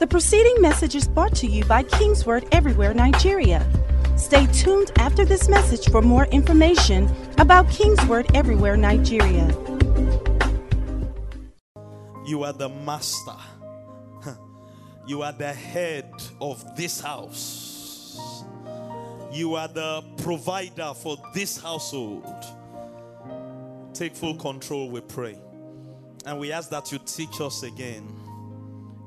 The preceding message is brought to you by Kingsword Everywhere Nigeria. Stay tuned after this message for more information about Kingsword Everywhere Nigeria. You are the master. You are the head of this house. You are the provider for this household. Take full control, we pray. And we ask that you teach us again.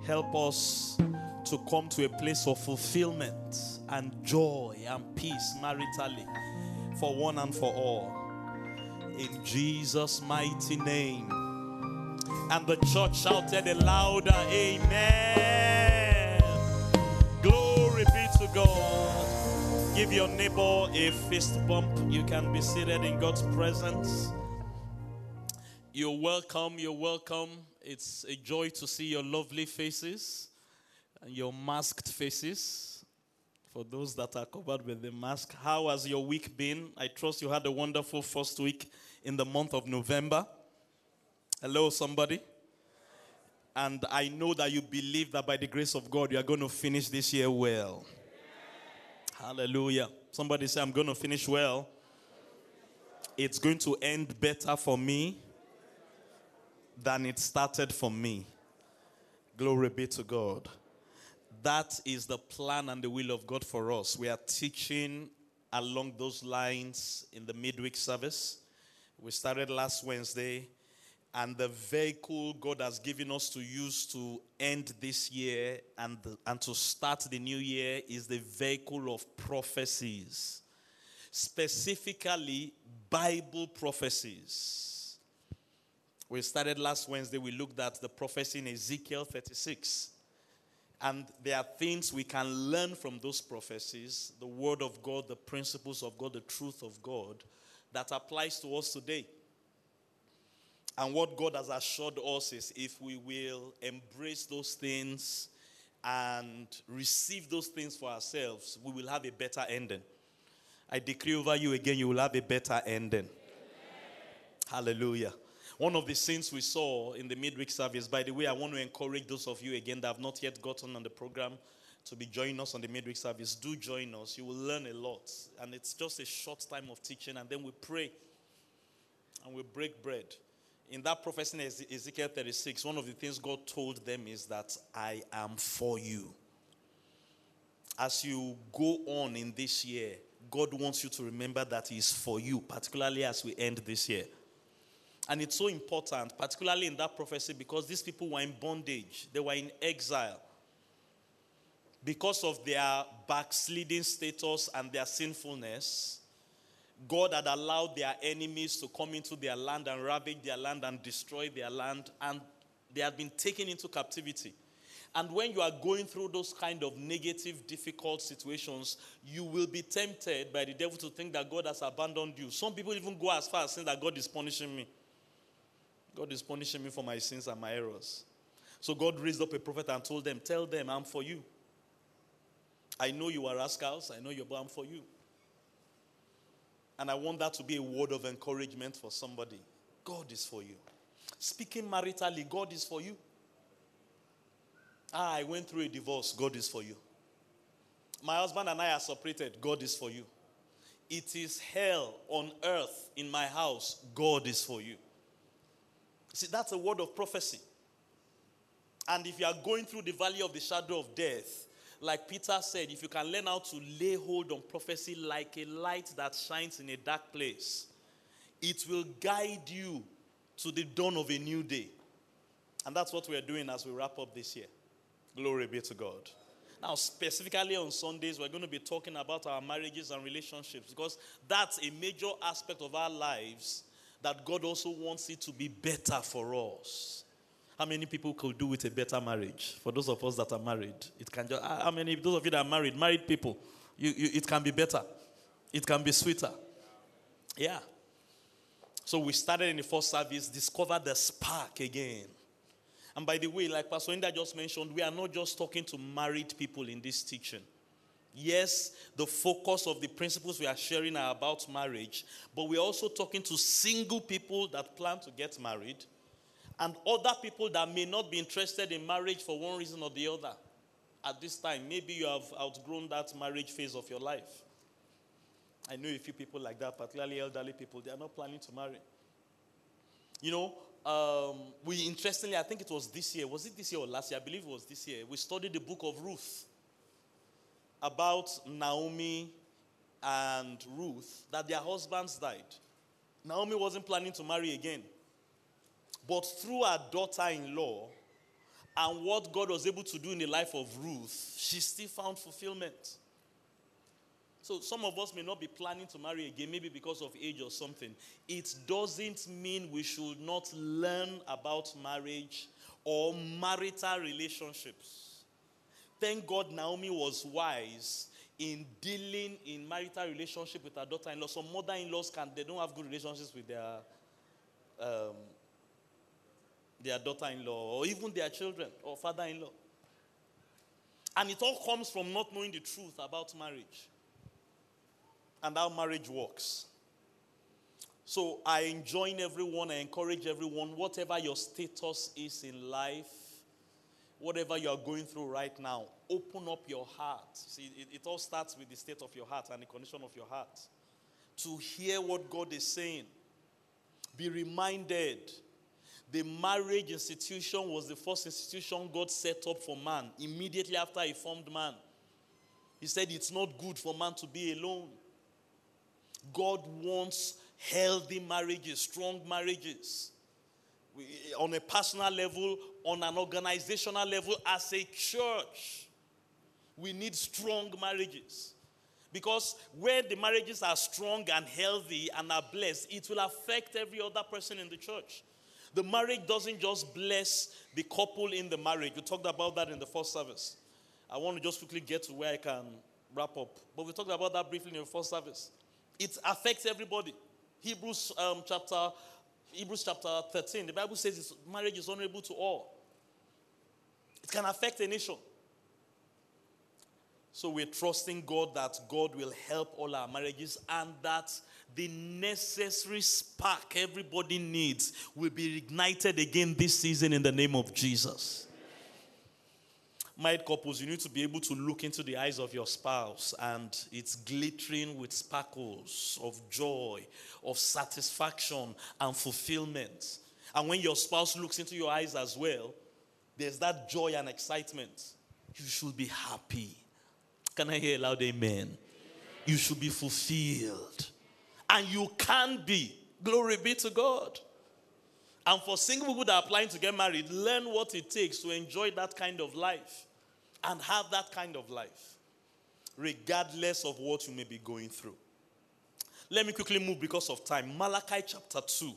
Help us to come to a place of fulfillment and joy and peace maritally for one and for all. In Jesus' mighty name. And the church shouted a louder Amen. Glory be to God. Give your neighbor a fist bump. You can be seated in God's presence. You're welcome. You're welcome. It's a joy to see your lovely faces and your masked faces. For those that are covered with the mask, how has your week been? I trust you had a wonderful first week in the month of November. Hello, somebody. And I know that you believe that by the grace of God, you are going to finish this year well. Hallelujah. Somebody say, I'm going to finish well. It's going to end better for me than it started for me. Glory be to God. That is the plan and the will of God for us. We are teaching along those lines in the midweek service. We started last Wednesday, and the vehicle God has given us to use to end this year and, and to start the new year is the vehicle of prophecies, specifically Bible prophecies. We started last Wednesday, we looked at the prophecy in Ezekiel 36. And there are things we can learn from those prophecies the Word of God, the principles of God, the truth of God that applies to us today. And what God has assured us is if we will embrace those things and receive those things for ourselves, we will have a better ending. I decree over you again, you will have a better ending. Amen. Hallelujah. One of the scenes we saw in the midweek service, by the way, I want to encourage those of you again that have not yet gotten on the program to be joining us on the midweek service. Do join us. You will learn a lot. And it's just a short time of teaching, and then we pray and we break bread. In that prophecy in Ezekiel 36, one of the things God told them is that I am for you. As you go on in this year, God wants you to remember that He is for you, particularly as we end this year. And it's so important, particularly in that prophecy, because these people were in bondage, they were in exile. Because of their backsliding status and their sinfulness, God had allowed their enemies to come into their land and ravage their land and destroy their land, and they had been taken into captivity. And when you are going through those kind of negative, difficult situations, you will be tempted by the devil to think that God has abandoned you. Some people even go as far as saying that God is punishing me. God is punishing me for my sins and my errors. So God raised up a prophet and told them, Tell them, I'm for you. I know you are rascals. I know you're, but I'm for you. And I want that to be a word of encouragement for somebody. God is for you. Speaking maritally, God is for you. Ah, I went through a divorce. God is for you. My husband and I are separated. God is for you. It is hell on earth in my house. God is for you. See, that's a word of prophecy. And if you are going through the valley of the shadow of death, like Peter said, if you can learn how to lay hold on prophecy like a light that shines in a dark place, it will guide you to the dawn of a new day. And that's what we are doing as we wrap up this year. Glory be to God. Now, specifically on Sundays, we're going to be talking about our marriages and relationships because that's a major aspect of our lives that God also wants it to be better for us. How many people could do with a better marriage? For those of us that are married, it can just, how many, those of you that are married, married people, you, you, it can be better. It can be sweeter. Yeah. So we started in the first service, discover the spark again. And by the way, like Pastor Inda just mentioned, we are not just talking to married people in this teaching. Yes, the focus of the principles we are sharing are about marriage, but we're also talking to single people that plan to get married and other people that may not be interested in marriage for one reason or the other. at this time. Maybe you have outgrown that marriage phase of your life. I know a few people like that, particularly elderly people. They are not planning to marry. You know, um, we interestingly, I think it was this year. Was it this year or last year? I believe it was this year. We studied the book of Ruth about Naomi and Ruth that their husbands died. Naomi wasn't planning to marry again. But through her daughter in law and what God was able to do in the life of Ruth, she still found fulfillment. So some of us may not be planning to marry again, maybe because of age or something. It doesn't mean we should not learn about marriage or marital relationships. Thank God Naomi was wise in dealing in marital relationship with her daughter-in-law. Some mother-in-laws can they don't have good relationships with their um, their daughter-in-law or even their children or father-in-law. And it all comes from not knowing the truth about marriage and how marriage works. So I enjoin everyone, I encourage everyone, whatever your status is in life, whatever you are going through right now, open up your heart. See, it, it, all starts with the state of your heart and the condition of your heart. To hear what God is saying, be reminded the marriage institution was the first institution God set up for man immediately after He formed man. He said it's not good for man to be alone. God wants healthy marriages, strong marriages. On a personal level, on an organizational level, as a church, we need strong marriages. Because where the marriages are strong and healthy and are blessed, it will affect every other person in the church. The marriage doesn't just bless the couple in the marriage. We talked about that in the first service. I want to just quickly get to where I can wrap up. But we talked about that briefly in the first service. It affects everybody. Hebrews um, chapter Hebrews chapter 13, the Bible says marriage is honorable to all. It can affect a nation. So we're trusting God that God will help all our marriages and that the necessary spark everybody needs will be ignited again this season in the name of Jesus married couples, you need to be able to look into the eyes of your spouse and it's glittering with sparkles of joy, of satisfaction, and fulfillment. And when your spouse looks into your eyes as well, there's that joy and excitement. You should be happy. Can I hear a loud amen? amen? You should be fulfilled. And you can be. Glory be to God. And for single people that are applying to get married, learn what it takes to enjoy that kind of life and have that kind of life, regardless of what you may be going through. Let me quickly move because of time. Malachi chapter 2.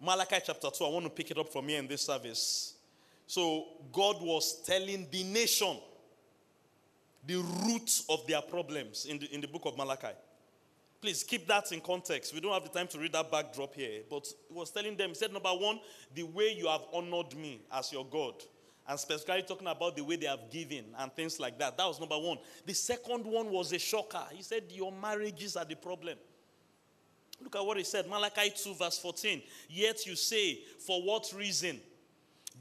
Malachi chapter 2, I want to pick it up from here in this service. So, God was telling the nation the root of their problems in the, in the book of Malachi. Please keep that in context. We don't have the time to read that backdrop here. But he was telling them, he said, number one, the way you have honored me as your God. And specifically talking about the way they have given and things like that. That was number one. The second one was a shocker. He said, Your marriages are the problem. Look at what he said Malachi 2, verse 14. Yet you say, For what reason?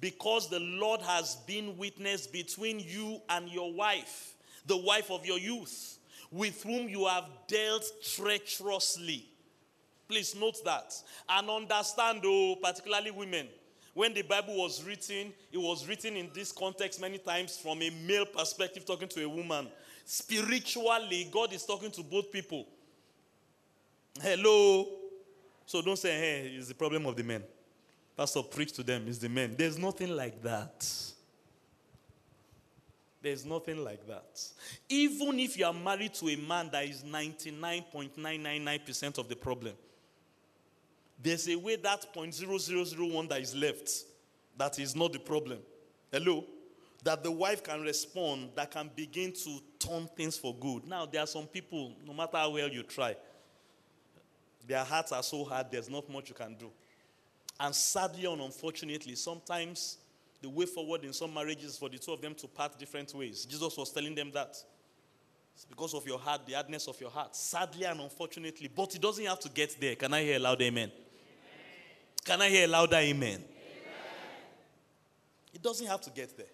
Because the Lord has been witness between you and your wife, the wife of your youth with whom you have dealt treacherously. Please note that. And understand, oh, particularly women, when the Bible was written, it was written in this context many times from a male perspective, talking to a woman. Spiritually, God is talking to both people. Hello. So don't say, hey, it's the problem of the men. Pastor, preach to them, it's the men. There's nothing like that. There's nothing like that. Even if you are married to a man that is 99.999% of the problem, there's a way that 0.0001 that is left that is not the problem. Hello? That the wife can respond, that can begin to turn things for good. Now, there are some people, no matter how well you try, their hearts are so hard, there's not much you can do. And sadly and unfortunately, sometimes the way forward in some marriages for the two of them to part different ways. Jesus was telling them that. It's because of your heart, the hardness of your heart. Sadly and unfortunately. But it doesn't have to get there. Can I hear a loud amen? amen. Can I hear a louder amen? amen? It doesn't have to get there.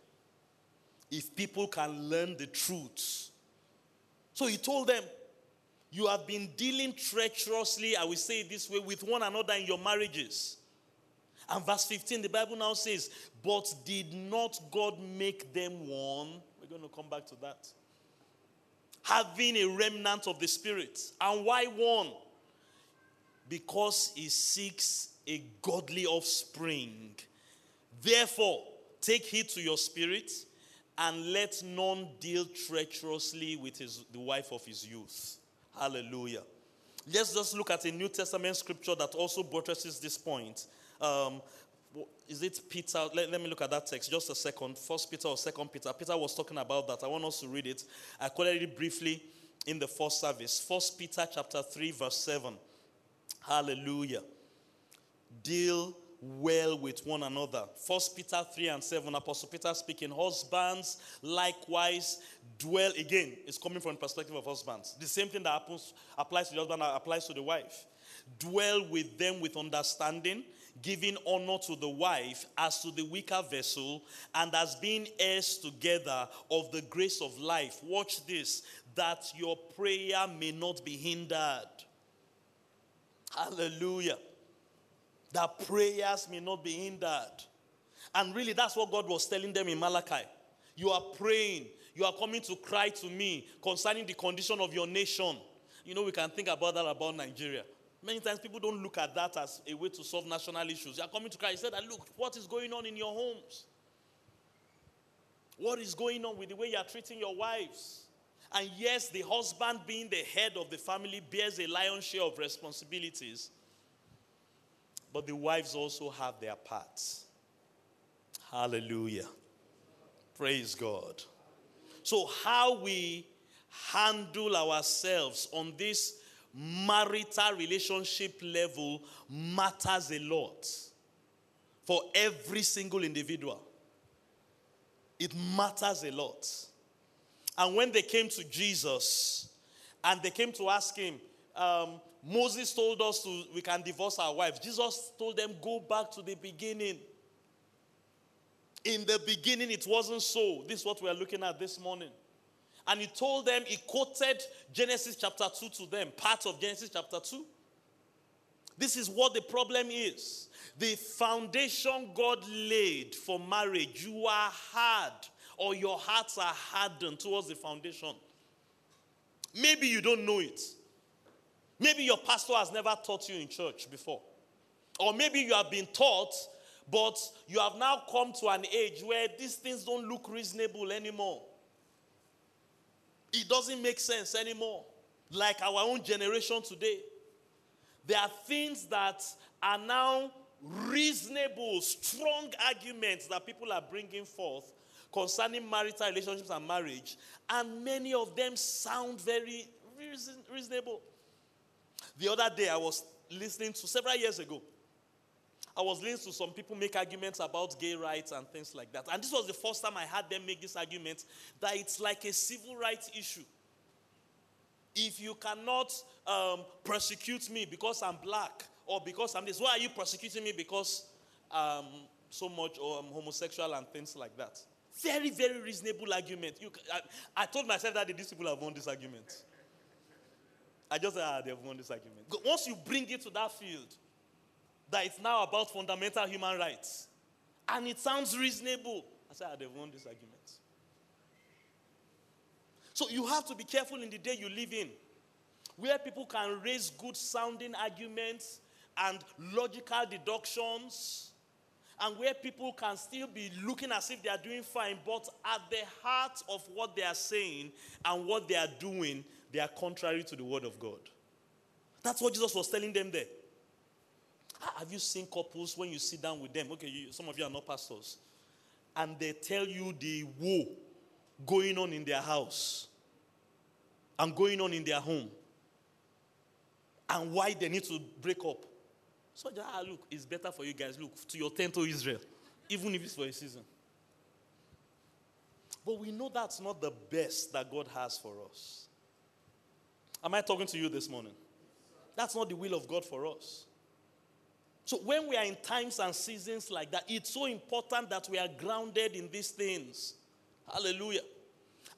if people can learn the truth. So he told them, You have been dealing treacherously, I will say it this way, with one another in your marriages. And verse 15, the Bible now says, But did not God make them one? We're going to come back to that. Having a remnant of the Spirit. And why one? Because he seeks a godly offspring. Therefore, take heed to your spirit and let none deal treacherously with his, the wife of his youth. Hallelujah. Let's just look at a New Testament scripture that also buttresses this point. Um, is it Peter? Let, let, me look at that text just a second. First Peter or Second Peter. Peter was talking about that. I want us to read it. I quoted it briefly in the first service. First Peter chapter 3, verse 7. Hallelujah. Deal well with one another. First Peter 3 and 7, Apostle Peter speaking, husbands likewise dwell again. It's coming from the perspective of husbands. The same thing that happens applies to the husband applies to the wife. Dwell with them with understanding, giving honor to the wife as to the weaker vessel, and as being heirs together of the grace of life. Watch this, that your prayer may not be hindered. Hallelujah that prayers may not be hindered. And really, that's what God was telling them in Malachi. You are praying, you are coming to cry to me concerning the condition of your nation. You know, we can think about that about Nigeria. Many times people don't look at that as a way to solve national issues. They are coming to cry. He said, Look, what is going on in your homes? What is going on with the way you are treating your wives? And yes, the husband, being the head of the family, bears a lion's share of responsibilities. But the wives also have their parts. Hallelujah. Praise God. So, how we handle ourselves on this marital relationship level matters a lot for every single individual. It matters a lot. And when they came to Jesus and they came to ask him, um, Moses told us to, we can divorce our wives. Jesus told them, go back to the beginning. In the beginning, it wasn't so. This is what we are looking at this morning. And he told them, he quoted Genesis chapter 2 to them, part of Genesis chapter 2. This is what the problem is. The foundation God laid for marriage, you are hard, or your hearts are hardened towards the foundation. Maybe you don't know it. Maybe your pastor has never taught you in church before. Or maybe you have been taught, but you have now come to an age where these things don't look reasonable anymore. It doesn't make sense anymore. Like our own generation today. There are things that are now reasonable, strong arguments that people are bringing forth concerning marital relationships and marriage, and many of them sound very reasonable. The other day, I was listening to several years ago. I was listening to some people make arguments about gay rights and things like that. And this was the first time I had them make this argument that it's like a civil rights issue. If you cannot um, persecute me because I'm black or because I'm this, why are you persecuting me because um, so much or I'm homosexual and things like that? Very, very reasonable argument. You, I, I told myself that these people have won this argument. I just said, ah, they've won this argument. Once you bring it to that field, that it's now about fundamental human rights, and it sounds reasonable, I said, ah, they've won this argument. So you have to be careful in the day you live in, where people can raise good sounding arguments and logical deductions, and where people can still be looking as if they are doing fine, but at the heart of what they are saying and what they are doing, they are contrary to the word of God. That's what Jesus was telling them there. Have you seen couples when you sit down with them? Okay, you, some of you are not pastors. And they tell you the woe going on in their house and going on in their home and why they need to break up. So, ah, look, it's better for you guys. Look, to your tent to Israel, even if it's for a season. But we know that's not the best that God has for us. Am I talking to you this morning? That's not the will of God for us. So, when we are in times and seasons like that, it's so important that we are grounded in these things. Hallelujah.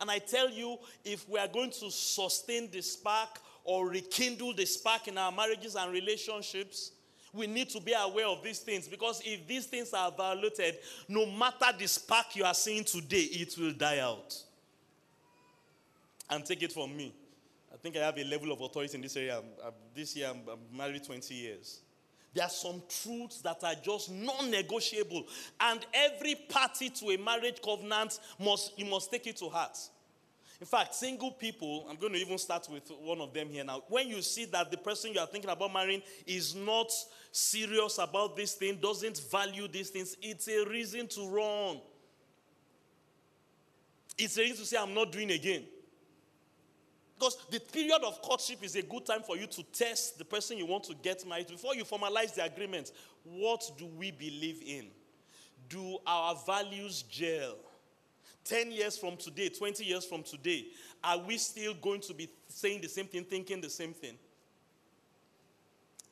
And I tell you, if we are going to sustain the spark or rekindle the spark in our marriages and relationships, we need to be aware of these things because if these things are violated, no matter the spark you are seeing today, it will die out. And take it from me. I think I have a level of authority in this area. I'm, I'm, this year, I'm, I'm married 20 years. There are some truths that are just non-negotiable, and every party to a marriage covenant must you must take it to heart. In fact, single people, I'm going to even start with one of them here now. When you see that the person you are thinking about marrying is not serious about this thing, doesn't value these things, it's a reason to run. It's a reason to say, I'm not doing again. Because the period of courtship is a good time for you to test the person you want to get married. Before you formalize the agreement, what do we believe in? Do our values gel? 10 years from today, 20 years from today, are we still going to be saying the same thing, thinking the same thing?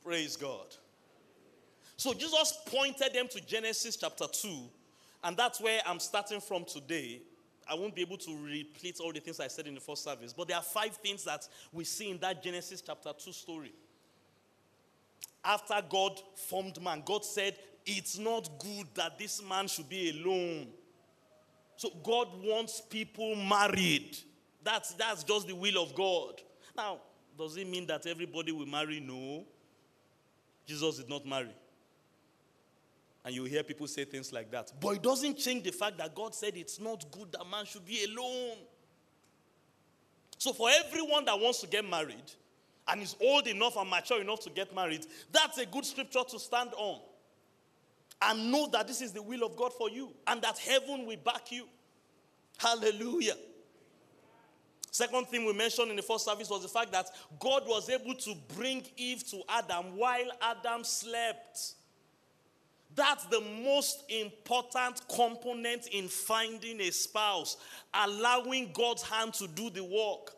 Praise God. So Jesus pointed them to Genesis chapter 2, and that's where I'm starting from today. I won't be able to repeat all the things I said in the first service, but there are five things that we see in that Genesis chapter 2 story. After God formed man, God said, It's not good that this man should be alone. So God wants people married. That's, that's just the will of God. Now, does it mean that everybody will marry? No. Jesus did not marry. And you hear people say things like that. But it doesn't change the fact that God said it's not good that man should be alone. So, for everyone that wants to get married and is old enough and mature enough to get married, that's a good scripture to stand on. And know that this is the will of God for you and that heaven will back you. Hallelujah. Second thing we mentioned in the first service was the fact that God was able to bring Eve to Adam while Adam slept. That's the most important component in finding a spouse, allowing God's hand to do the work.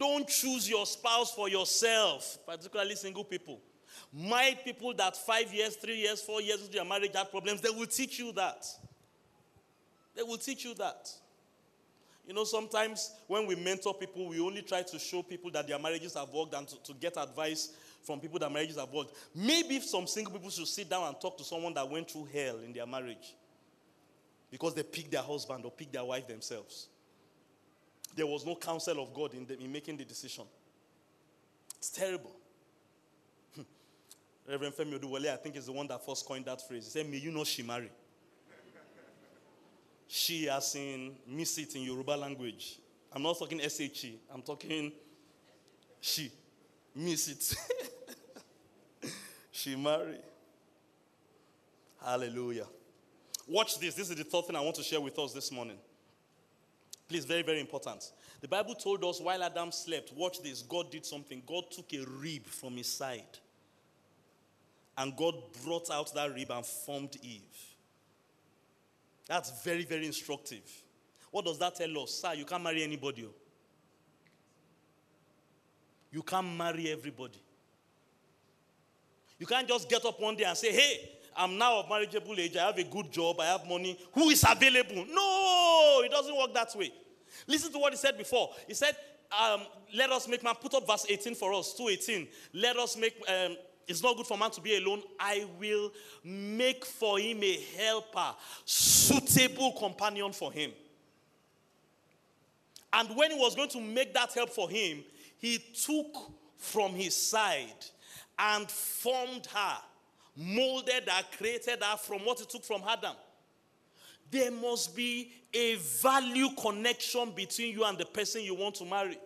Don't choose your spouse for yourself, particularly single people. My people that five years, three years, four years into their marriage have problems, they will teach you that. They will teach you that. You know, sometimes when we mentor people, we only try to show people that their marriages have worked and to, to get advice from people that marriages have worked. Maybe some single people should sit down and talk to someone that went through hell in their marriage because they picked their husband or picked their wife themselves. There was no counsel of God in, the, in making the decision. It's terrible. Hmm. Reverend Femi Oduwole, I think, is the one that first coined that phrase. He said, May you know she marry. she, as in miss it in Yoruba language. I'm not talking SHE, I'm talking she. Miss it. she married. Hallelujah. Watch this. This is the third thing I want to share with us this morning. Please, very, very important. The Bible told us while Adam slept, watch this, God did something. God took a rib from his side. And God brought out that rib and formed Eve. That's very, very instructive. What does that tell us? Sir, you can't marry anybody. Oh. You can't marry everybody. You can't just get up one day and say, hey, I'm now of marriageable age, I have a good job, I have money. Who is available? No, it doesn't work that way. Listen to what he said before. He said, um, let us make man, put up verse 18 for us, 218. Let us make, um, it's not good for man to be alone. I will make for him a helper, suitable companion for him. And when he was going to make that help for him, he took from his side and formed her, molded her, created her from what he took from Adam. There must be a value connection between you and the person you want to marry.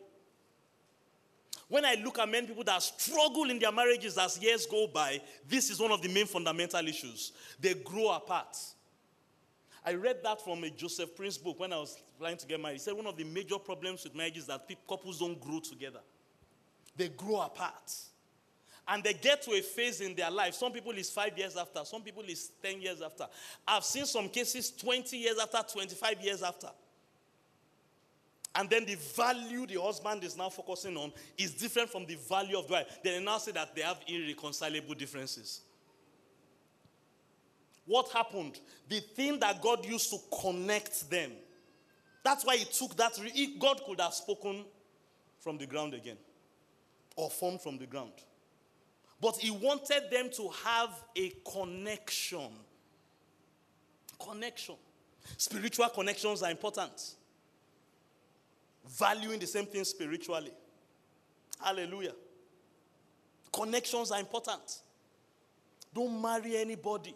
When I look at many people that struggle in their marriages as years go by, this is one of the main fundamental issues. They grow apart. I read that from a Joseph Prince book when I was planning to get married. He said one of the major problems with marriage is that couples don't grow together, they grow apart. And they get to a phase in their life. Some people is five years after, some people is 10 years after. I've seen some cases 20 years after, 25 years after. And then the value the husband is now focusing on is different from the value of the wife. They now say that they have irreconcilable differences. What happened? The thing that God used to connect them That's why he took that. Re- God could have spoken from the ground again or formed from the ground. But he wanted them to have a connection. Connection. Spiritual connections are important. Valuing the same thing spiritually. Hallelujah. Connections are important. Don't marry anybody.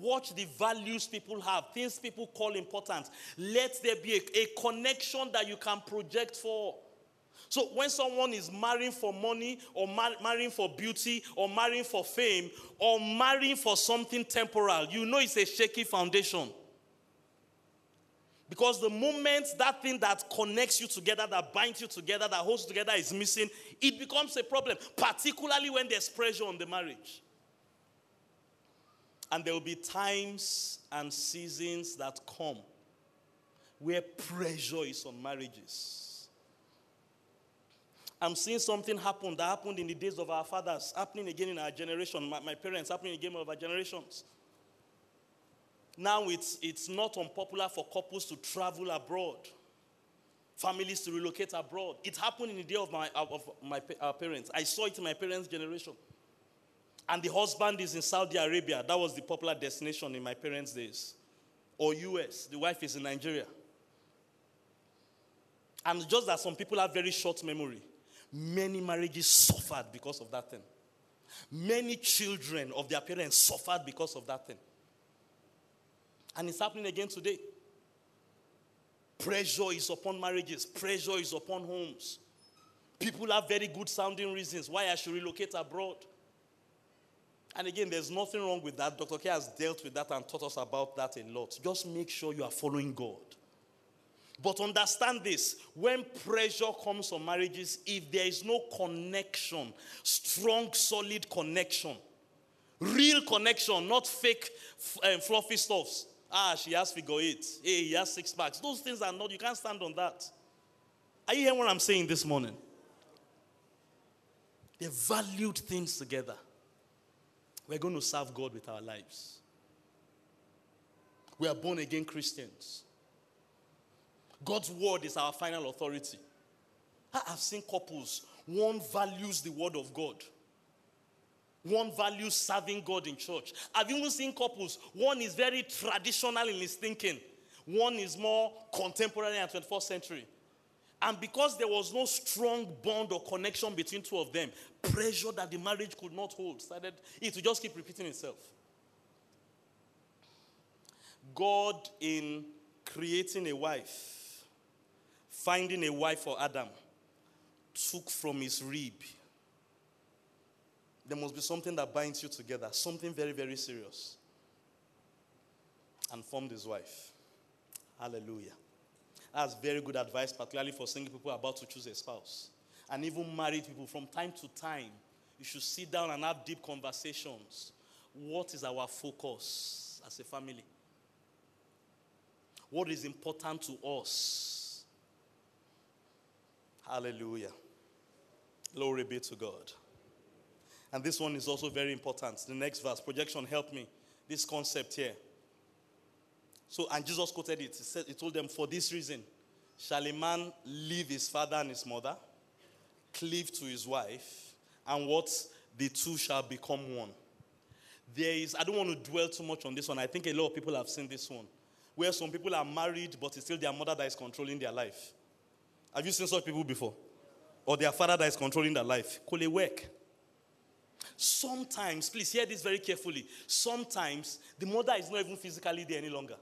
Watch the values people have, things people call important. Let there be a, a connection that you can project for. So when someone is marrying for money or mar- marrying for beauty or marrying for fame or marrying for something temporal, you know it's a shaky foundation. Because the moment that thing that connects you together, that binds you together, that holds together is missing, it becomes a problem, particularly when there's pressure on the marriage. And there will be times and seasons that come where pressure is on marriages. I'm seeing something happen that happened in the days of our fathers, happening again in our generation, my, my parents, happening again of our generations. Now it's, it's not unpopular for couples to travel abroad, families to relocate abroad. It happened in the day of my, of my parents. I saw it in my parents' generation. And the husband is in Saudi Arabia. That was the popular destination in my parents' days. Or US. The wife is in Nigeria. And just that some people have very short memory. Many marriages suffered because of that thing. Many children of their parents suffered because of that thing. And it's happening again today. Pressure is upon marriages, pressure is upon homes. People have very good sounding reasons why I should relocate abroad. And again, there's nothing wrong with that. Dr. K has dealt with that and taught us about that a lot. Just make sure you are following God. But understand this when pressure comes on marriages, if there is no connection, strong, solid connection, real connection, not fake, um, fluffy stuffs. Ah, she has figure eight. Hey, he has six packs. Those things are not, you can't stand on that. Are you hearing what I'm saying this morning? They valued things together. We're going to serve God with our lives. We are born again Christians. God's word is our final authority. I've seen couples, one values the word of God. One values serving God in church. I've even seen couples, one is very traditional in his thinking, one is more contemporary and 21st century. And because there was no strong bond or connection between two of them, pressure that the marriage could not hold started it to just keep repeating itself. God, in creating a wife, finding a wife for Adam, took from his rib. There must be something that binds you together, something very, very serious, and formed his wife. Hallelujah. That's very good advice, particularly for single people about to choose a spouse. And even married people, from time to time, you should sit down and have deep conversations. What is our focus as a family? What is important to us? Hallelujah. Glory be to God. And this one is also very important. The next verse, projection, help me. This concept here. So, and Jesus quoted it. He said, He told them, For this reason, shall a man leave his father and his mother, cleave to his wife, and what the two shall become one. There is, I don't want to dwell too much on this one. I think a lot of people have seen this one, where some people are married, but it's still their mother that is controlling their life. Have you seen such people before? Or their father that is controlling their life? Could work? Sometimes, please hear this very carefully. Sometimes the mother is not even physically there any longer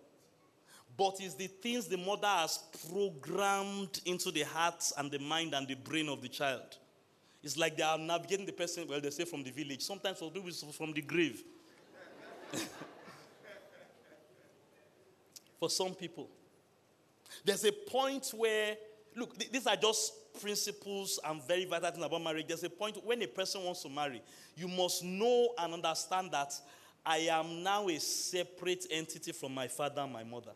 but it's the things the mother has programmed into the heart and the mind and the brain of the child. It's like they are navigating the person, well, they say from the village. Sometimes for people, it's from the grave. for some people. There's a point where, look, these are just principles and very vital things about marriage. There's a point when a person wants to marry, you must know and understand that I am now a separate entity from my father and my mother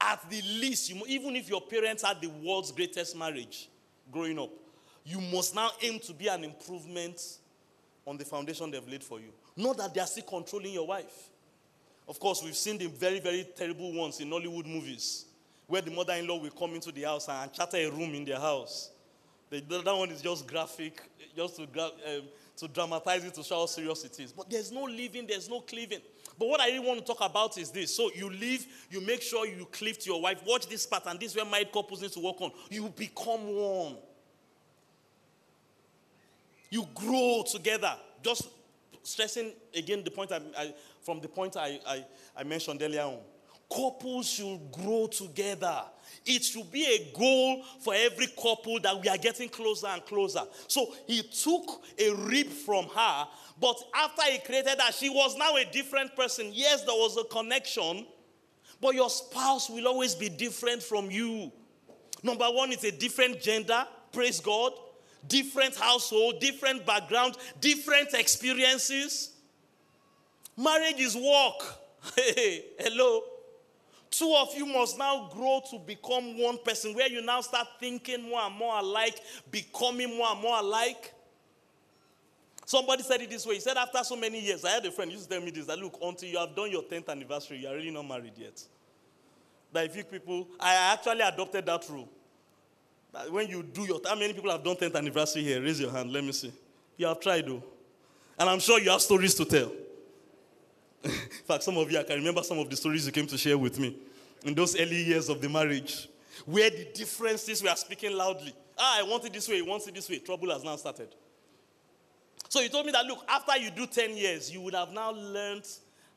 at the least, you, even if your parents had the world's greatest marriage growing up, you must now aim to be an improvement on the foundation they've laid for you. Not that they are still controlling your wife Of course, we've seen the very, very terrible ones in Hollywood movies where the mother in law will come into the house and charter a room in their house. The, the other one is just graphic, just to, gra- um, to dramatize it to show how serious it is. But there's no living, there's no cleaving. But what I really want to talk about is this. So you live, you make sure you cleave to your wife. Watch this part, and this is where married couples need to work on. You become one. You grow together. Just stressing again the point I, I from the point I, I, I mentioned earlier on. Couples should grow together. It should be a goal for every couple that we are getting closer and closer. So he took a rib from her, but after he created her, she was now a different person. Yes, there was a connection, but your spouse will always be different from you. Number one, it's a different gender, praise God, different household, different background, different experiences. Marriage is work. Hello. Two of you must now grow to become one person where you now start thinking more and more alike, becoming more and more alike. Somebody said it this way. He said, after so many years, I had a friend used to tell me this that look, until you have done your 10th anniversary, you are really not married yet. That if you people, I actually adopted that rule. That when you do your, how many people have done 10th anniversary here? Raise your hand, let me see. You have tried though. And I'm sure you have stories to tell. In fact, some of you, I can remember some of the stories you came to share with me in those early years of the marriage, where the differences were speaking loudly. Ah, I want it this way, you want it this way. Trouble has now started. So you told me that, look, after you do 10 years, you would have now learned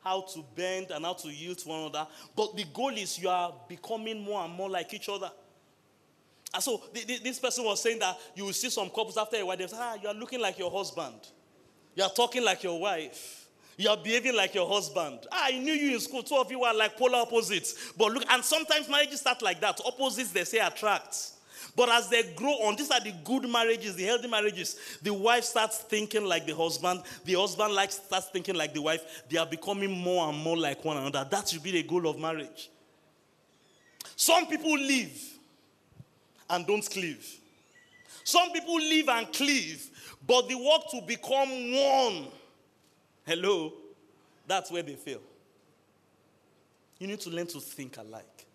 how to bend and how to yield to one another. But the goal is you are becoming more and more like each other. And so this person was saying that you will see some couples after a while, they say, ah, you are looking like your husband. You are talking like your wife. You are behaving like your husband. Ah, I knew you in school. Two of you are like polar opposites. But look, and sometimes marriages start like that. Opposites, they say, attract. But as they grow on, these are the good marriages, the healthy marriages. The wife starts thinking like the husband. The husband likes starts thinking like the wife. They are becoming more and more like one another. That should be the goal of marriage. Some people live and don't cleave. Some people live and cleave, but the work to become one Hello? That's where they fail. You need to learn to think alike.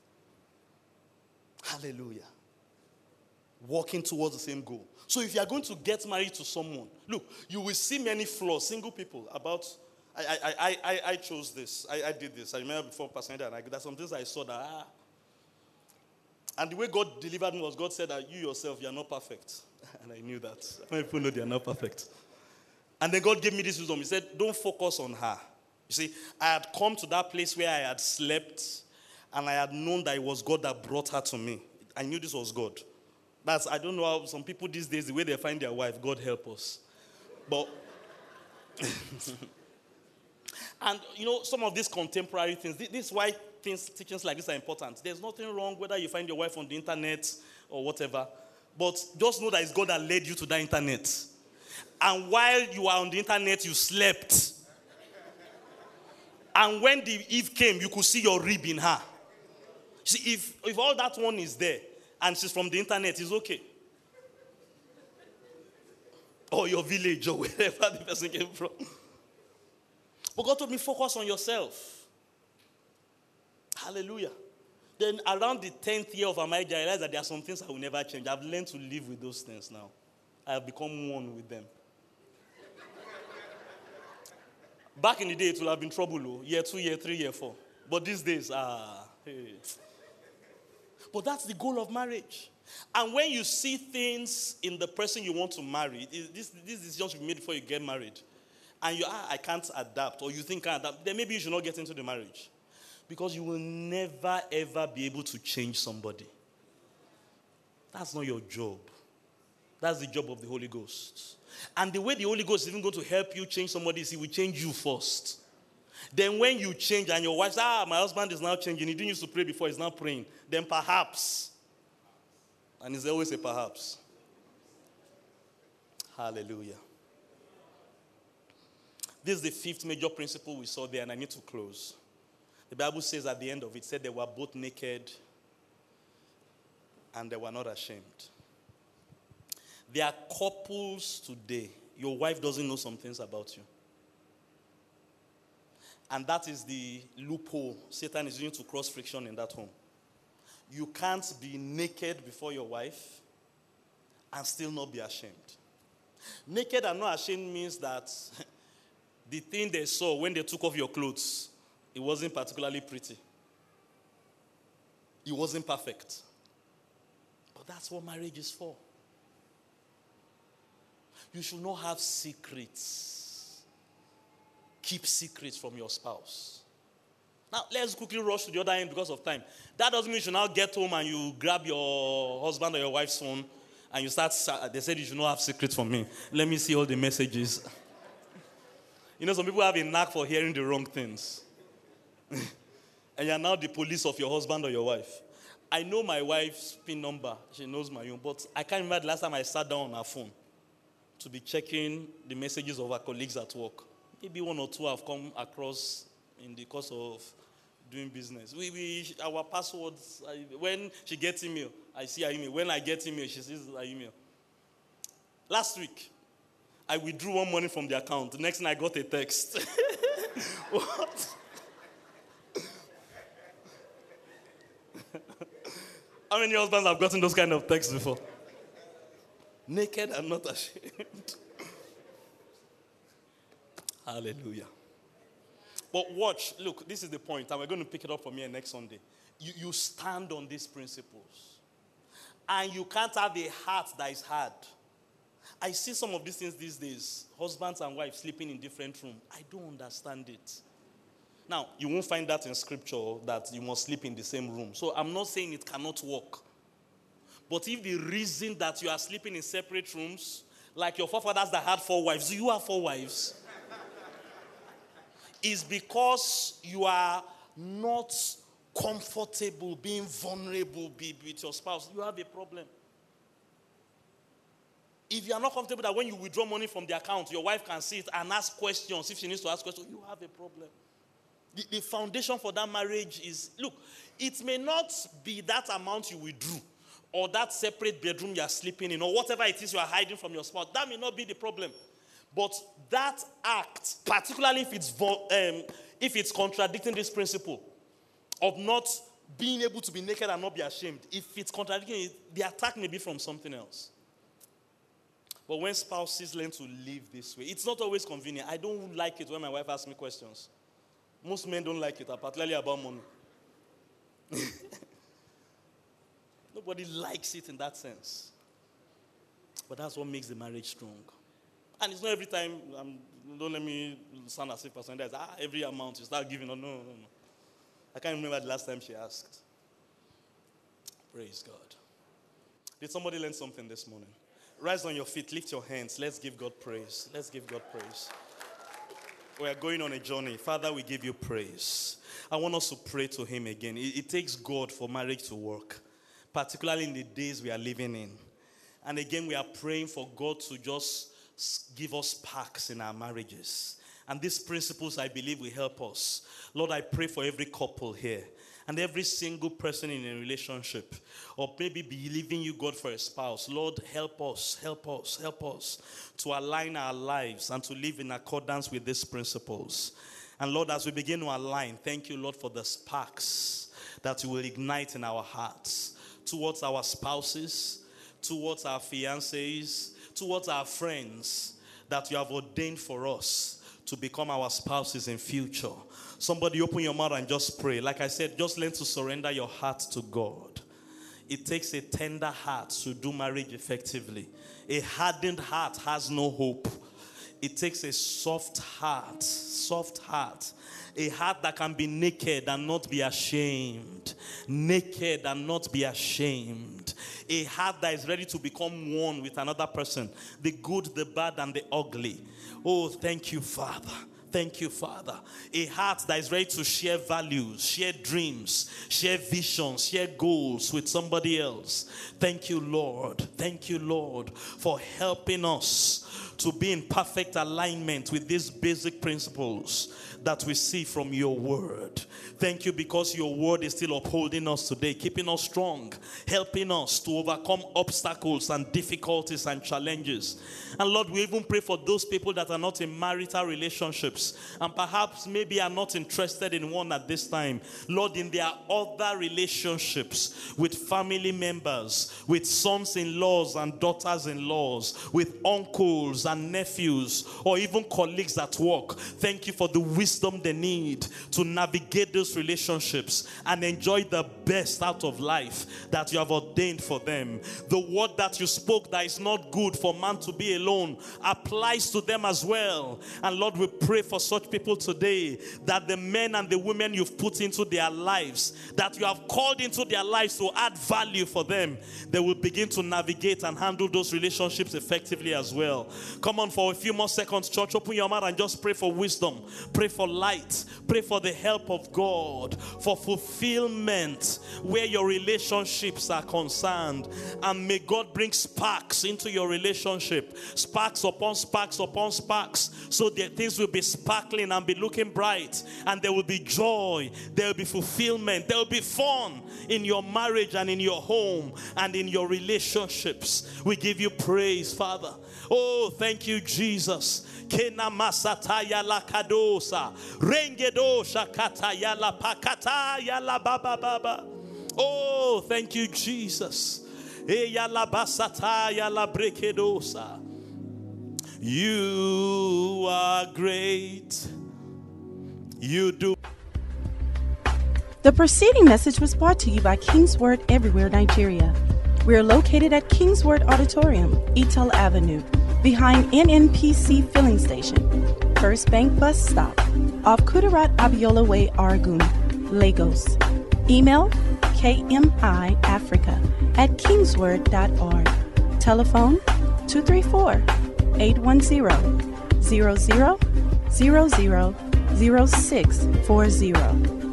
Hallelujah. Walking towards the same goal. So if you are going to get married to someone, look, you will see many flaws, single people, about. I, I, I, I chose this. I, I did this. I remember before Pastor and I, there's some things I saw that, ah. And the way God delivered me was God said that you yourself, you are not perfect. And I knew that. Many people know they are not perfect. And then God gave me this wisdom. He said, Don't focus on her. You see, I had come to that place where I had slept and I had known that it was God that brought her to me. I knew this was God. That's, I don't know how some people these days, the way they find their wife, God help us. But, and you know, some of these contemporary things, this is why things, teachings like this are important. There's nothing wrong whether you find your wife on the internet or whatever, but just know that it's God that led you to that internet and while you were on the internet, you slept. And when the Eve came, you could see your rib in her. See, if, if all that one is there and she's from the internet, it's okay. Or your village or wherever the person came from. But God told me, focus on yourself. Hallelujah. Then around the 10th year of our marriage, I realized that there are some things I will never change. I've learned to live with those things now. I have become one with them. Back in the day, it would have been trouble, oh, year two, year three, year four. But these days, ah, hey. But that's the goal of marriage. And when you see things in the person you want to marry, this, this decision should be made before you get married. And you, ah, I can't adapt, or you think I adapt, then maybe you should not get into the marriage. Because you will never, ever be able to change somebody. That's not your job. That's the job of the Holy Ghost. And the way the Holy Ghost is even going to help you change somebody is He will change you first. Then when you change and your wife says, ah, my husband is now changing, he didn't used to pray before, he's now praying. Then perhaps, and it's always a perhaps. Hallelujah. This is the fifth major principle we saw there, and I need to close. The Bible says at the end of it, said they were both naked and they were not ashamed. There are couples today, your wife doesn't know some things about you. And that is the loophole Satan is using to cross friction in that home. You can't be naked before your wife and still not be ashamed. Naked and not ashamed means that the thing they saw when they took off your clothes, it wasn't particularly pretty. It wasn't perfect. But that's what marriage is for. You should not have secrets. Keep secrets from your spouse. Now, let's quickly rush to the other end because of time. That doesn't mean you should now get home and you grab your husband or your wife's phone and you start. They said you should not have secrets from me. Let me see all the messages. You know, some people have a knack for hearing the wrong things. and you're now the police of your husband or your wife. I know my wife's PIN number. She knows my own. But I can't remember the last time I sat down on her phone to be checking the messages of our colleagues at work. Maybe one or two have come across in the course of doing business. We, we our passwords. I, when she gets email, I see her email. When I get email, she sees her email. Last week, I withdrew one money from the account. The next night, I got a text. what? How many husbands have gotten those kind of texts before? Naked and not ashamed. Hallelujah. But watch, look, this is the point, and we're going to pick it up from here next Sunday. You, you stand on these principles, and you can't have a heart that is hard. I see some of these things these days husbands and wives sleeping in different rooms. I don't understand it. Now, you won't find that in scripture that you must sleep in the same room. So I'm not saying it cannot work. But if the reason that you are sleeping in separate rooms, like your forefathers that had four wives, you have four wives? is because you are not comfortable being vulnerable with your spouse, you have a problem. If you are not comfortable that when you withdraw money from the account, your wife can see it and ask questions, if she needs to ask questions, you have a problem. The, the foundation for that marriage is look, it may not be that amount you withdrew or that separate bedroom you are sleeping in or whatever it is you are hiding from your spouse. That may not be the problem. But that act, particularly if it's, um, if it's contradicting this principle of not being able to be naked and not be ashamed, if it's contradicting it, the attack may be from something else. But when spouses learn to live this way, it's not always convenient. I don't like it when my wife asks me questions. Most men don't like it, particularly about money. Nobody likes it in that sense. But that's what makes the marriage strong. And it's not every time, um, don't let me sound as if does, ah, every amount you start giving. No, no, no, no. I can't remember the last time she asked. Praise God. Did somebody learn something this morning? Rise on your feet, lift your hands. Let's give God praise. Let's give God praise. We are going on a journey. Father, we give you praise. I want us to pray to Him again. It, it takes God for marriage to work, particularly in the days we are living in. And again, we are praying for God to just give us sparks in our marriages. And these principles, I believe, will help us. Lord, I pray for every couple here and every single person in a relationship, or maybe believing you, God, for a spouse. Lord, help us, help us, help us to align our lives and to live in accordance with these principles. And Lord, as we begin to align, thank you, Lord, for the sparks that you will ignite in our hearts towards our spouses, towards our fiancés, towards our friends that you have ordained for us to become our spouses in future. Somebody open your mouth and just pray. Like I said, just learn to surrender your heart to God. It takes a tender heart to do marriage effectively. A hardened heart has no hope. It takes a soft heart, soft heart, a heart that can be naked and not be ashamed, naked and not be ashamed, a heart that is ready to become one with another person, the good, the bad, and the ugly. Oh, thank you, Father. Thank you, Father. A heart that is ready to share values, share dreams, share visions, share goals with somebody else. Thank you, Lord. Thank you, Lord, for helping us to be in perfect alignment with these basic principles that we see from your word. Thank you because your word is still upholding us today, keeping us strong, helping us to overcome obstacles and difficulties and challenges. And Lord, we even pray for those people that are not in marital relationships and perhaps maybe are not interested in one at this time. Lord, in their other relationships with family members, with sons in laws and daughters in laws, with uncles and nephews, or even colleagues at work, thank you for the wisdom they need to navigate those relationships and enjoy the best out of life that you have ordained for them. The word that you spoke that is not good for man to be alone applies to them as well. And Lord, we pray for such people today that the men and the women you've put into their lives, that you have called into their lives to add value for them, they will begin to navigate and handle those relationships effectively as well. Come on, for a few more seconds, church, open your mouth and just pray for wisdom, pray for light, pray for the help of God, for fulfillment where your relationships are concerned. And may God bring sparks into your relationship, sparks upon sparks upon sparks, so that things will be sparkling and be looking bright, and there will be joy, there will be fulfillment, there will be fun in your marriage and in your home and in your relationships. We give you praise, Father. Oh, thank you, Jesus. Kena masataya la kadosa. Rengedosha kataya la pakataya la baba baba. Oh, thank you, Jesus. Eya la basataya la brekedosa. You are great. You do. The preceding message was brought to you by Kingsword Everywhere Nigeria. We are located at Kingsword Auditorium, Etel Avenue, behind NNPC Filling Station, First Bank Bus Stop, off Kudirat Abiola Way, Oregun, Lagos. Email kmiafrica at kingsword.org. Telephone 234 810 0000 0640.